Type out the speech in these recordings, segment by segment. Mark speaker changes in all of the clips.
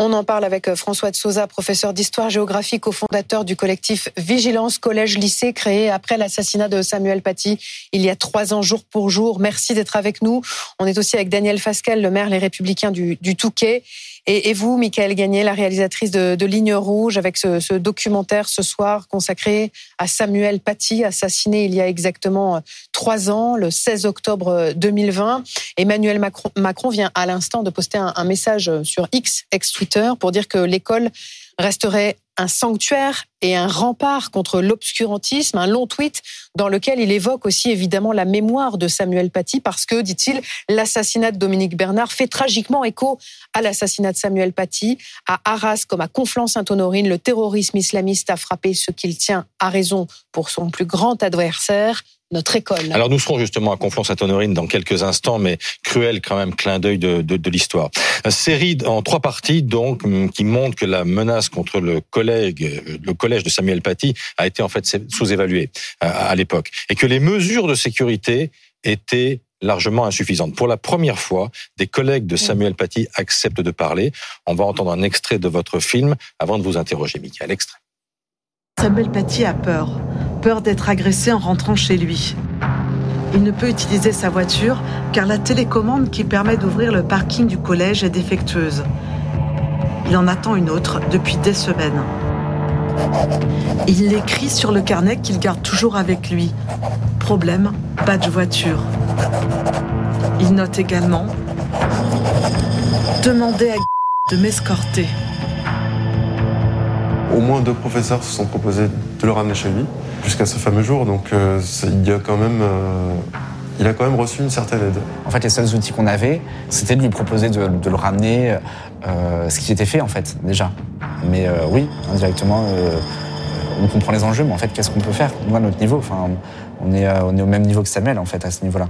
Speaker 1: On en parle avec euh, François de Souza, professeur d'histoire-géographie, cofondateur du collectif Vigilance Collège-Lycée, créé après l'assassinat de Samuel Paty il y a trois ans, jour pour jour. Merci d'être avec nous. On est aussi avec Daniel Fasquel, le maire Les Républicains du Touquet. Et, vous, Michael Gagné, la réalisatrice de, de Ligne Rouge, avec ce, documentaire ce soir consacré à Samuel Paty, assassiné il y a exactement euh, trois ans, le 16 octobre 2020. Euh, Emmanuel Macron, vient à l'instant de poster un, un message sur X, ex-Twitter, pour dire que l'école resterait un sanctuaire et un rempart contre l'obscurantisme, un long tweet dans lequel il évoque aussi évidemment la mémoire de Samuel Paty parce que, dit-il, l'assassinat de Dominique Bernard fait tragiquement écho à l'assassinat de Samuel Paty. À Arras comme à Conflans-Sainte-Honorine, le terrorisme islamiste a frappé ce qu'il tient à raison pour son plus grand adversaire, notre école.
Speaker 2: Alors nous serons justement à Conflans-Sainte-Honorine dans quelques instants, mais cruel quand même clin d'œil de, de, de l'histoire. Série en trois parties donc qui montre que la menace contre le collègue, le collège de Samuel Paty a été en fait sous-évaluée à l'époque et que les mesures de sécurité étaient largement insuffisantes. Pour la première fois, des collègues de Samuel Paty acceptent de parler. On va entendre un extrait de votre film avant de vous interroger, Michael. Extrait.
Speaker 3: Samuel Paty a peur peur d'être agressé en rentrant chez lui. Il ne peut utiliser sa voiture car la télécommande qui permet d'ouvrir le parking du collège est défectueuse. Il en attend une autre depuis des semaines. Il écrit sur le carnet qu'il garde toujours avec lui. Problème, pas de voiture. Il note également Demandez à de m'escorter.
Speaker 4: Au moins deux professeurs se sont proposés de le ramener chez lui jusqu'à ce fameux jour. Donc euh, il, y a quand même, euh, il a quand même reçu une certaine aide.
Speaker 5: En fait, les seuls outils qu'on avait, c'était de lui proposer de, de le ramener, euh, ce qui était fait en fait déjà. Mais euh, oui, indirectement, euh, on comprend les enjeux, mais en fait, qu'est-ce qu'on peut faire? Nous, à notre niveau, enfin, on est, on est au même niveau que Samuel en fait à ce niveau-là.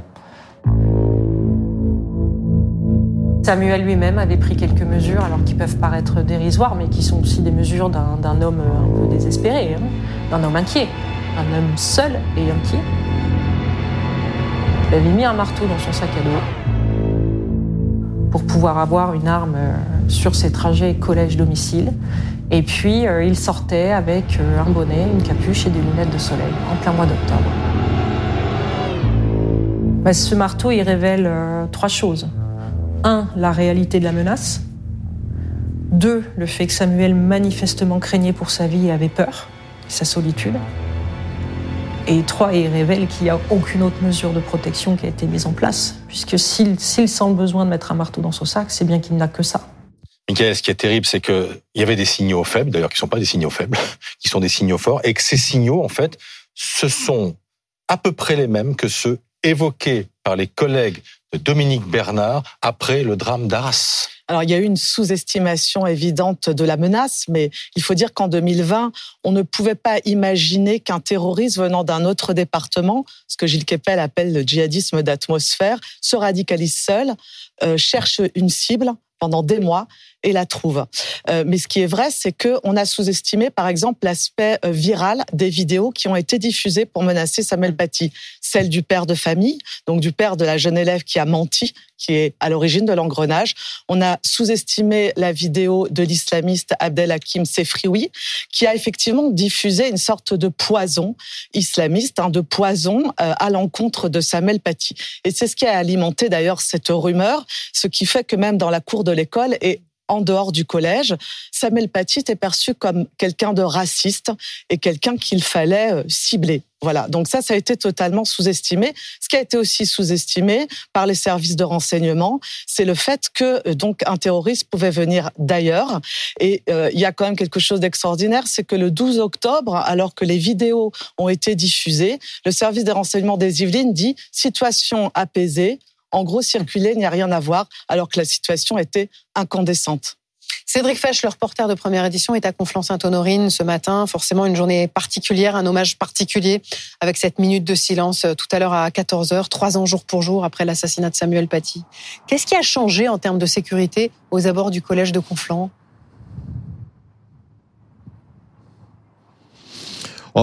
Speaker 6: Samuel lui-même avait pris quelques mesures, alors qui peuvent paraître dérisoires, mais qui sont aussi des mesures d'un homme un peu désespéré, hein, d'un homme inquiet un homme seul et inquiet. Il avait mis un marteau dans son sac à dos pour pouvoir avoir une arme euh, sur ses trajets collège-domicile. Et puis, euh, il sortait avec euh, un bonnet, une capuche et des lunettes de soleil en plein mois d'octobre. Bah, ce marteau, il révèle trois choses. Un, la réalité de la menace. Deux, le fait que Samuel manifestement craignait pour sa vie et avait peur, sa solitude. Et trois, il révèle qu'il n'y a aucune autre mesure de protection qui a été mise en place, puisque s'il sent le besoin de mettre un marteau dans son sac, c'est bien qu'il n'a que ça.
Speaker 2: Michael, ce qui est terrible, c'est qu'il y avait des signaux faibles, d'ailleurs qui ne sont pas des signaux faibles, qui sont des signaux forts, et que ces signaux, en fait, ce sont à peu près les mêmes que ceux évoqués par les collègues de Dominique Bernard après le drame d'Arras.
Speaker 3: Alors, il y a eu une sous-estimation évidente de la menace, mais il faut dire qu'en 2020, on ne pouvait pas imaginer qu'un terroriste venant d'un autre département, ce que Gilles Kepel appelle le djihadisme d'atmosphère, se radicalise seul, euh, cherche une cible pendant des mois et la trouve. Euh, mais ce qui est vrai, c'est que on a sous-estimé, par exemple, l'aspect euh, viral des vidéos qui ont été diffusées pour menacer Samuel Paty. Celle du père de famille, donc du père de la jeune élève qui a menti, qui est à l'origine de l'engrenage. On a sous-estimé la vidéo de l'islamiste Abdelhakim Sefrioui, qui a effectivement diffusé une sorte de poison islamiste, hein, de poison euh, à l'encontre de Samuel Paty. Et c'est ce qui a alimenté d'ailleurs cette rumeur, ce qui fait que même dans la cour de l'école et en dehors du collège, Samuel Paty est perçu comme quelqu'un de raciste et quelqu'un qu'il fallait euh, cibler. Voilà, donc ça, ça a été totalement sous-estimé. Ce qui a été aussi sous-estimé par les services de renseignement, c'est le fait que euh, donc un terroriste pouvait venir d'ailleurs. Et euh, il y a quand même quelque chose d'extraordinaire, c'est que le 12 octobre, alors que les vidéos ont été diffusées, le service des renseignements des Yvelines dit situation apaisée, en gros, circuler, il n'y a rien à voir, alors que la situation était incandescente.
Speaker 1: Cédric Fesch, le reporter de première édition, est à Conflans-Sainte-Honorine ce matin. Forcément, une journée particulière, un hommage particulier avec cette minute de silence euh, tout à l'heure à 14h, trois ans jour pour jour après l'assassinat de Samuel Paty. Qu'est-ce qui a changé en termes de sécurité aux abords du collège de Conflans?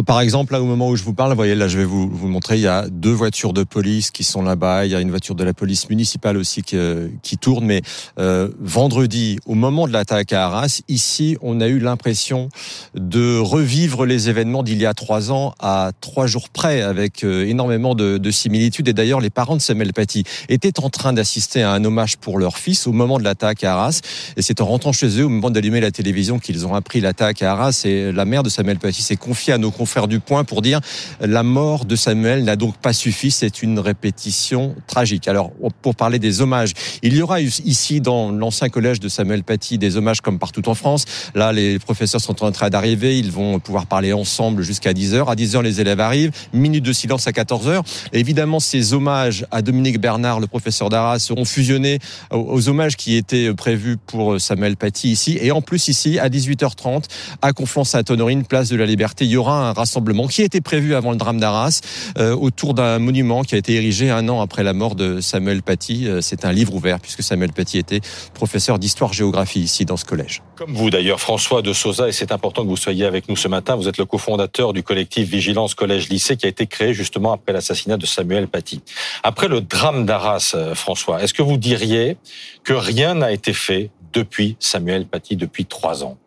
Speaker 7: Par exemple, là, au moment où je vous parle, vous voyez, là, je vais vous, vous montrer, il y a deux voitures de police qui sont là-bas. Il y a une voiture de la police municipale aussi qui, euh, qui tourne. Mais euh, vendredi, au moment de l'attaque à Arras, ici, on a eu l'impression de revivre les événements d'il y a trois ans à trois jours près, avec euh, énormément de, de similitudes. Et d'ailleurs, les parents de Samuel Paty étaient en train d'assister à un hommage pour leur fils au moment de l'attaque à Arras. Et c'est en rentrant chez eux, au moment d'allumer la télévision, qu'ils ont appris l'attaque à Arras. Et la mère de Samuel Paty s'est confiée à nos confrères du Point pour dire la mort de Samuel n'a donc pas suffi, c'est une répétition tragique. Alors, pour parler des hommages, il y aura ici dans l'ancien collège de Samuel Paty des hommages comme partout en France. Là, les professeurs sont en train d'arriver, ils vont pouvoir parler ensemble jusqu'à 10h. À 10h, les élèves arrivent, minute de silence à 14h. évidemment, ces hommages à Dominique Bernard, le professeur d'Arras, seront fusionnés aux hommages qui étaient prévus pour Samuel Paty ici. Et en plus, ici, à 18h30, à Conflans-Sainte-Honorine, place de la Liberté, il y aura un rassemblement qui était prévu avant le drame d'Arras euh, autour d'un monument qui a été érigé un an après la mort de Samuel Paty. Euh, c'est un livre ouvert puisque Samuel Paty était professeur d'histoire-géographie ici dans ce collège.
Speaker 2: Comme vous d'ailleurs, François de Souza, et c'est important que vous soyez avec nous ce matin. Vous êtes le cofondateur du collectif Vigilance Collège-Lycée qui a été créé justement après l'assassinat de Samuel Paty. Après le drame d'Arras, euh, François, est-ce que vous diriez que rien n'a été fait depuis Samuel Paty, depuis trois ans?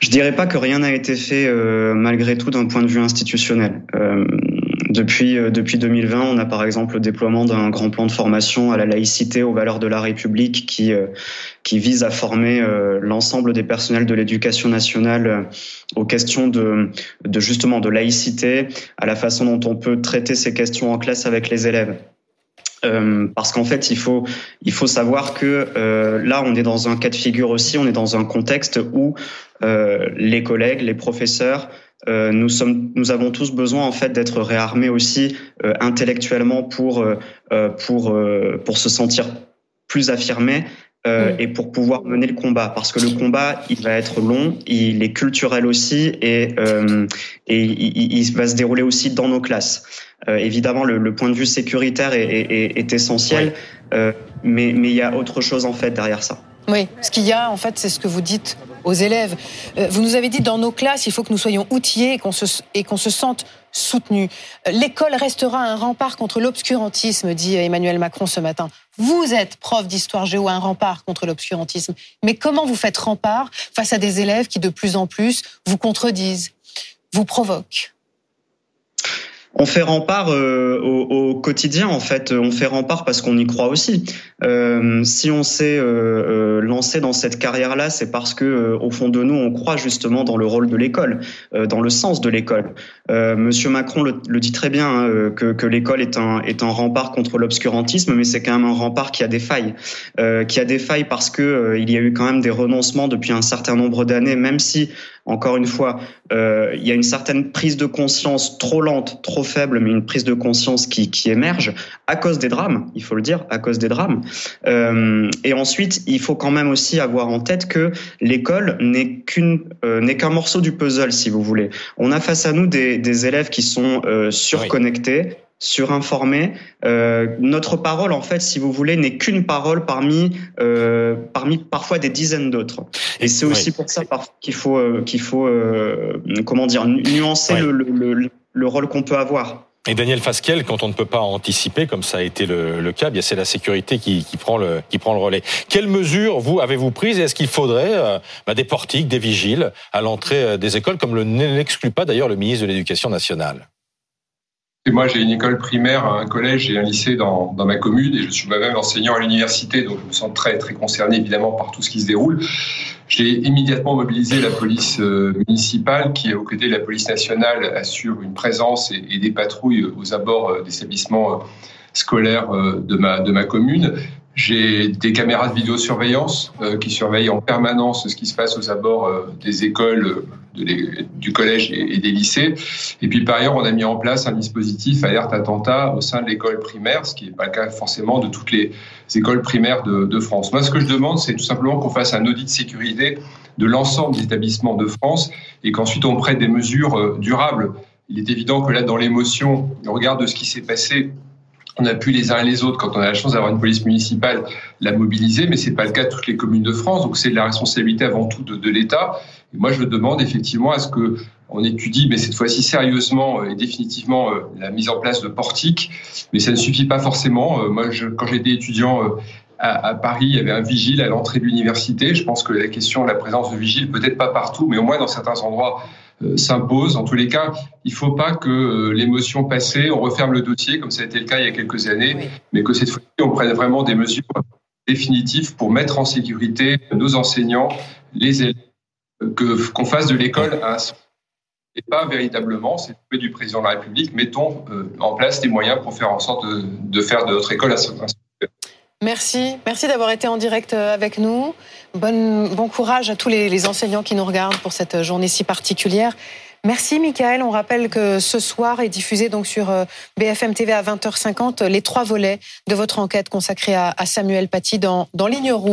Speaker 8: Je dirais pas que rien n'a été fait euh, malgré tout d'un point de vue institutionnel. Euh, depuis, euh, depuis 2020, on a par exemple le déploiement d'un grand plan de formation à la laïcité, aux valeurs de la République, qui, qui vise à former l'ensemble des personnels de l'éducation nationale aux questions de, de justement de laïcité, à la façon dont on peut traiter ces questions en classe avec les élèves. Euh, parce qu'en fait, il faut il faut savoir que euh, là, on est dans un cas de figure aussi, on est dans un contexte où euh, les collègues, les professeurs, euh, nous sommes, nous avons tous besoin en fait d'être réarmés aussi euh, intellectuellement pour pour pour se sentir plus affirmés. Et pour pouvoir mener le combat parce que le combat il va être long il est culturel aussi et et il, il va se dérouler aussi dans nos classes euh, évidemment, le, le, point de vue sécuritaire est, est, est essentiel, euh, mais, mais il y a autre chose en fait derrière ça.
Speaker 1: Oui, ce qu'il y a en fait, c'est ce que vous dites aux élèves. Euh, vous nous avez dit dans nos classes, il faut que nous soyons outillés et qu'on se, et qu'on se sente soutenus. L'école restera un rempart contre l'obscurantisme, dit Emmanuel Macron ce matin. Vous êtes prof d'histoire géo, un rempart contre l'obscurantisme. Mais comment vous faites rempart face à des élèves qui de plus en plus vous contredisent, vous provoquent?
Speaker 8: On fait rempart euh, au, quotidien en fait. On fait rempart parce qu'on y croit aussi. Euh, si on s'est euh, lancé dans cette carrière-là, c'est parce que au fond de nous, on croit justement dans le rôle de l'école, dans le sens de l'école. Monsieur Macron le, dit très bien hein, que, que l'école est un est un rempart contre l'obscurantisme, mais c'est quand même un rempart qui a des failles, qui a des failles parce que il y a eu quand même des renoncements depuis un certain nombre d'années, même si encore une fois, euh, il y a une certaine prise de conscience trop lente, trop faible, mais une prise de conscience qui, émerge à cause des drames, il faut le dire, à cause des drames. Euh, et ensuite, il faut quand même aussi avoir en tête que l'école euh, n'est qu'un morceau du puzzle, si vous voulez. On a face à nous des, élèves qui sont surconnectés surinformés. Euh, notre parole, en fait, si vous voulez, n'est qu'une parole parmi euh, parmi parfois des dizaines d'autres. Et c'est aussi pour ça qu'il faut euh, qu'il faut euh, comment dire nuancer le, le, le, rôle qu'on peut avoir.
Speaker 2: Et Daniel Fasquel, quand on ne peut pas anticiper, comme ça a été le, le cas, bien c'est la sécurité qui, qui, prend le qui prend le relais. Quelles mesures vous avez-vous prises? Est-ce qu'il faudrait euh, bah, des portiques, des vigiles à l'entrée des écoles, comme le n'exclut pas d'ailleurs le ministre de l'Éducation nationale?
Speaker 9: Et moi, j'ai une école primaire, un collège et un lycée dans, dans ma commune, et je suis moi-même enseignant à l'université, donc je me sens très très concerné évidemment par tout ce qui se déroule. J'ai immédiatement mobilisé la police euh, municipale, qui, aux côtés de la police nationale, assure une présence et, des patrouilles aux abords euh, d'établissements euh, scolaires de ma de ma commune. J'ai des caméras de vidéosurveillance euh, qui surveillent en permanence ce qui se passe aux abords euh, des écoles, euh, du collège et, des lycées. Et puis par ailleurs, on a mis en place un dispositif alerte attentat au sein de l'école primaire, ce qui n'est pas le cas forcément de toutes les écoles primaires de, de France. Moi, ce que je demande, c'est tout simplement qu'on fasse un audit de sécurité de l'ensemble des établissements de France et qu'ensuite on prenne des mesures durables. Il est évident que là, dans l'émotion, au regard de ce qui s'est passé on a pu les uns et les autres, quand on a la chance d'avoir une police municipale, la mobiliser, mais c'est pas le cas de toutes les communes de France. Donc c'est la responsabilité avant tout de, de l'État. Et moi, je demande effectivement à ce que on étudie, mais cette fois-ci sérieusement et définitivement, la mise en place de portiques. Mais ça ne suffit pas forcément. Moi, je, quand j'étais étudiant à, à, Paris, il y avait un vigile à l'entrée de l'université. Je pense que la question de la présence de vigile, peut-être pas partout, mais au moins dans certains endroits, euh, s'impose. En tous les cas, il ne faut pas que euh, l'émotion passée, on referme le dossier, comme ça a été le cas il y a quelques années, oui. mais que cette fois-ci, on prenne vraiment des mesures définitives pour mettre en sécurité nos enseignants, les élèves, que qu'on fasse de l'école un et pas véritablement, c'est le du président de la République, mettons euh, en place des moyens pour faire en sorte de, de faire de notre école un
Speaker 1: Merci, merci d'avoir été en direct avec nous. Bon courage à tous les, enseignants qui nous regardent pour cette journée si particulière. Merci Michael. On rappelle que ce soir est diffusé donc sur BFM TV à 20h50 les trois volets de votre enquête consacrée à, à Samuel Paty dans, dans Ligne Rouge.